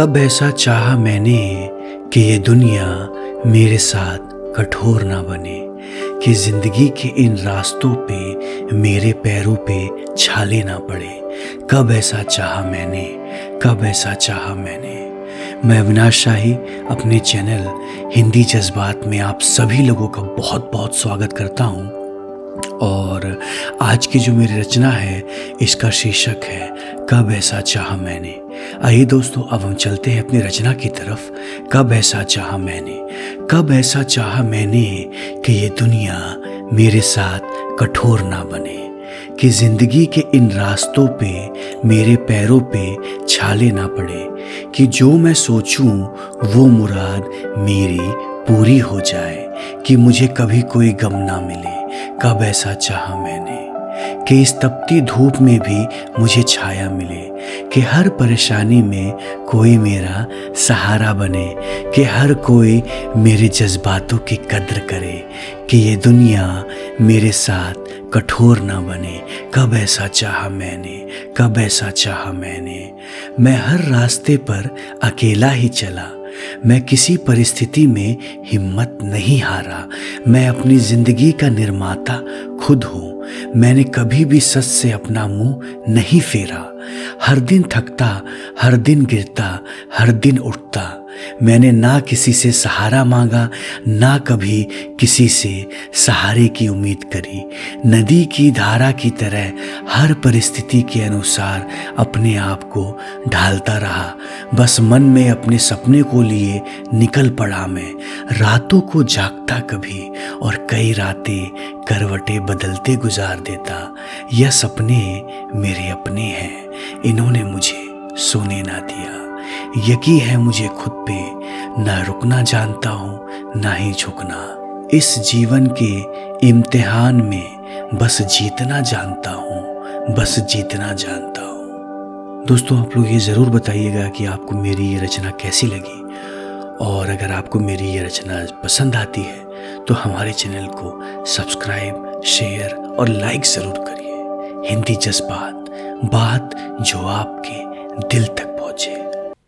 कब ऐसा चाहा मैंने कि ये दुनिया मेरे साथ कठोर ना बने, कि ज़िंदगी के इन रास्तों पे मेरे पैरों पे छाले ना पड़े। कब ऐसा चाहा मैंने, कब ऐसा चाहा मैंने। मैं अविनाश शाही, अपने चैनल हिंदी जज्बात में आप सभी लोगों का बहुत बहुत स्वागत करता हूँ। और आज की जो मेरी रचना है, इसका शीर्षक है, कब ऐसा चाहा मैंने। आइए दोस्तों, अब हम चलते हैं अपनी रचना की तरफ़। कब ऐसा चाहा मैंने? कब ऐसा चाहा मैंने कि ये दुनिया मेरे साथ कठोर ना बने, कि ज़िंदगी के इन रास्तों पे, मेरे पैरों पे छाले ना पड़े, कि जो मैं सोचूं, वो मुराद मेरी पूरी हो जाए, कि मुझे कभी कोई गम ना मिले। कब ऐसा चाहा मैंने कि इस तपती धूप में भी मुझे छाया मिले, कि हर परेशानी में कोई मेरा सहारा बने, कि हर कोई मेरे जज्बातों की कद्र करे, कि ये दुनिया मेरे साथ कठोर ना बने। कब ऐसा चाहा मैंने, कब ऐसा चाहा मैंने। मैं हर रास्ते पर अकेला ही चला मैं किसी परिस्थिति में हिम्मत नहीं हारा। मैं अपनी ज़िंदगी का निर्माता खुद हूँ। मैंने कभी भी सच से अपना मुँह नहीं फेरा। हर दिन थकता, हर दिन गिरता, हर दिन उठता। मैंने ना किसी से सहारा मांगा, ना कभी किसी से सहारे की उम्मीद करी। नदी की धारा की तरह हर परिस्थिति के अनुसार अपने आप को ढालता रहा। बस मन में अपने सपने को लिए निकल पड़ा मैं। रातों को जागता कभी और कई रातें करवटे बदलते गुजार देता। यह सपने मेरे अपने हैं, इन्होंने मुझे सोने ना दिया। यकी है मुझे खुद पे, ना रुकना जानता हूँ, ना ही झुकना। इस जीवन के इम्तिहान में बस जीतना जानता हूँ, बस जीतना जानता हूँ। दोस्तों, आप लोग ये ज़रूर बताइएगा कि आपको मेरी ये रचना कैसी लगी। और अगर आपको मेरी ये रचना पसंद आती है तो हमारे चैनल को सब्सक्राइब, शेयर और लाइक ज़रूर करिए। हिंदी जज्बात, बात जो आपके दिल तक